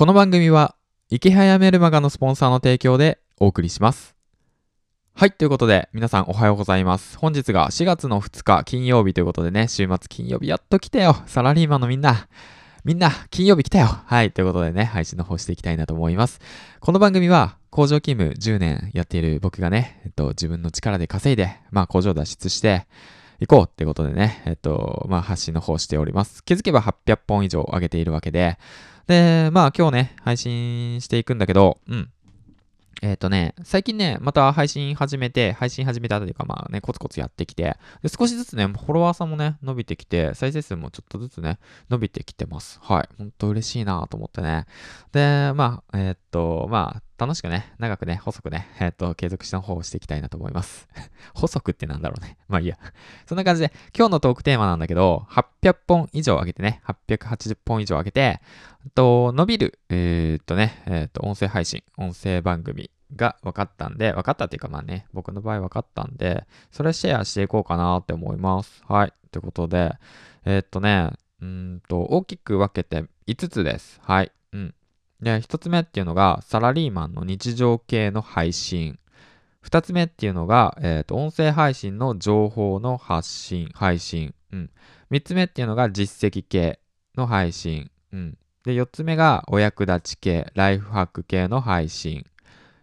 この番組は、池早メルマガのスポンサーの提供でお送りします。はい、ということで、皆さんおはようございます。本日が4月の2日金曜日ということでね、週末金曜日やっと来たよ。サラリーマンのみんな。みんな、金曜日来たよ。はい、ということでね、配信の方していきたいなと思います。この番組は、工場勤務10年やっている僕がね、えっと、自分の力で稼いで、まあ、工場脱出して、行こうってことでね、えっと、まあ、発信の方しております。気づけば800本以上上げているわけで、で、まあ、今日ね、配信していくんだけど、うん。えっ、とね、最近ね、また配信始めて、配信始めたというか、まあね、コツコツやってきて、で少しずつね、フォロワーさんもね、伸びてきて、再生数もちょっとずつね、伸びてきてます。はい。ほんと嬉しいなと思ってね。で、まあ、えっ、と、まあ、楽しくね、長くね、細くね、えっ、と、継続した方をしていきたいなと思います。細くってなんだろうね。まあいいや。そんな感じで、今日のトークテーマなんだけど、800本以上上げてね、880本以上上げて、と、伸びる、えーっとね、えーっと、音声配信、音声番組が分かったんで、分かったっていうかまあね、僕の場合分かったんで、それシェアしていこうかなって思います。はい。ということで、えーっとね、うんと、大きく分けて5つです。はい。うん。で、1つ目っていうのが、サラリーマンの日常系の配信。2つ目っていうのが、えーと、音声配信の情報の発信、配信。うん。つ目っていうのが、実績系の配信。うん。つ目がお役立ち系、ライフハック系の配信。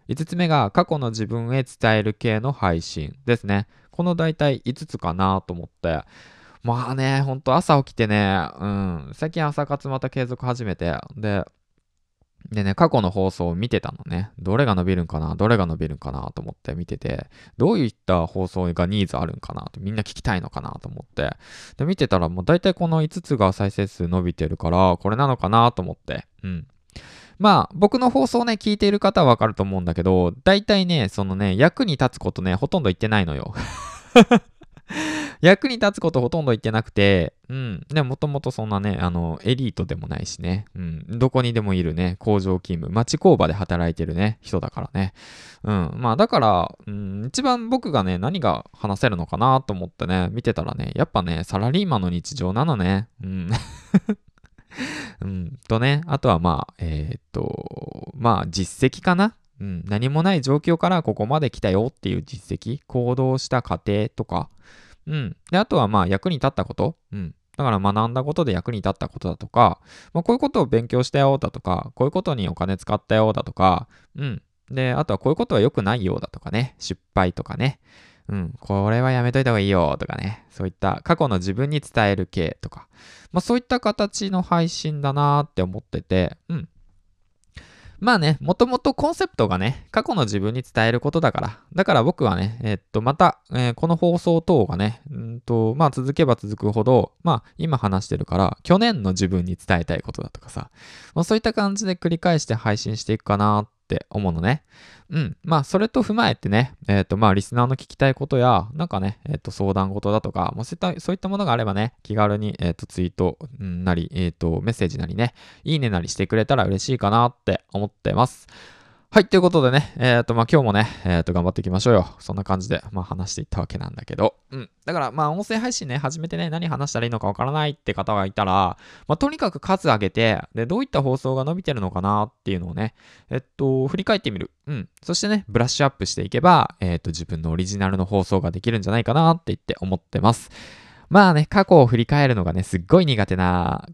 5つ目が過去の自分へ伝える系の配信ですね。この大体5つかなと思って。まあね、ほんと朝起きてね、うん、最近朝活また継続始めて、で、でね、過去の放送を見てたのね。どれが伸びるんかな？どれが伸びるんかなと思って見てて、どういった放送がニーズあるんかなとみんな聞きたいのかなと思って。で、見てたらもう大体この5つが再生数伸びてるから、これなのかなと思って。うん。まあ、僕の放送ね、聞いている方はわかると思うんだけど、大体ね、そのね、役に立つことね、ほとんど言ってないのよ。役に立つことほとんど言ってなくて、うん。でもともとそんなね、あの、エリートでもないしね、うん。どこにでもいるね、工場勤務、町工場で働いてるね、人だからね。うん。まあ、だから、うん、一番僕がね、何が話せるのかなと思ってね、見てたらね、やっぱね、サラリーマンの日常なのね。うん。うん、とね、あとはまあ、えーっと、まあ、実績かなうん、何もない状況からここまで来たよっていう実績、行動した過程とか、うん。で、あとはまあ役に立ったこと。うん。だから学んだことで役に立ったことだとか、まあ、こういうことを勉強したよだとか、こういうことにお金使ったよだとか、うん。で、あとはこういうことは良くないようだとかね、失敗とかね。うん、これはやめといた方がいいよとかね、そういった過去の自分に伝える系とか、まあそういった形の配信だなーって思ってて、うん。まあね、もともとコンセプトがね、過去の自分に伝えることだから。だから僕はね、えっと、また、えーこの放送等がね、うんと、まあ続けば続くほど、まあ今話してるから、去年の自分に伝えたいことだとかさ、まあ、そういった感じで繰り返して配信していくかなっって思うのね。うん。まあ、それと踏まえてね、えっ、と、まあ、リスナーの聞きたいことや、なんかね、えっ、と、相談事だとか、もうそういった、そういったものがあればね、気軽に、えっ、と、ツイートなり、えっ、と、メッセージなりね、いいねなりしてくれたら嬉しいかなって思ってます。はい、ということでね、えっ、と、まあ、今日もね、えっ、と、頑張っていきましょうよ。そんな感じで、まあ、話していったわけなんだけど、うん。だから、まあ、音声配信ね、始めてね、何話したらいいのかわからないって方がいたら、まあ、とにかく数上げて、で、どういった放送が伸びてるのかなっていうのをね、えっと、振り返ってみる。うん。そしてね、ブラッシュアップしていけば、えっと、自分のオリジナルの放送ができるんじゃないかなって言って思ってます。まあね、過去を振り返るのがね、すっごい苦手な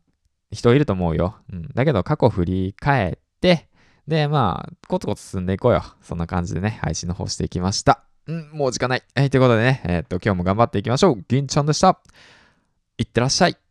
人いると思うよ。うん。だけど、過去振り返って、で、まあ、コツコツ進んでいこうよ。そんな感じでね、配信の方していきました。うん、もう時間ない。はい、ということでね、えっと、今日も頑張っていきましょう。銀ちゃんでした。いってらっしゃい。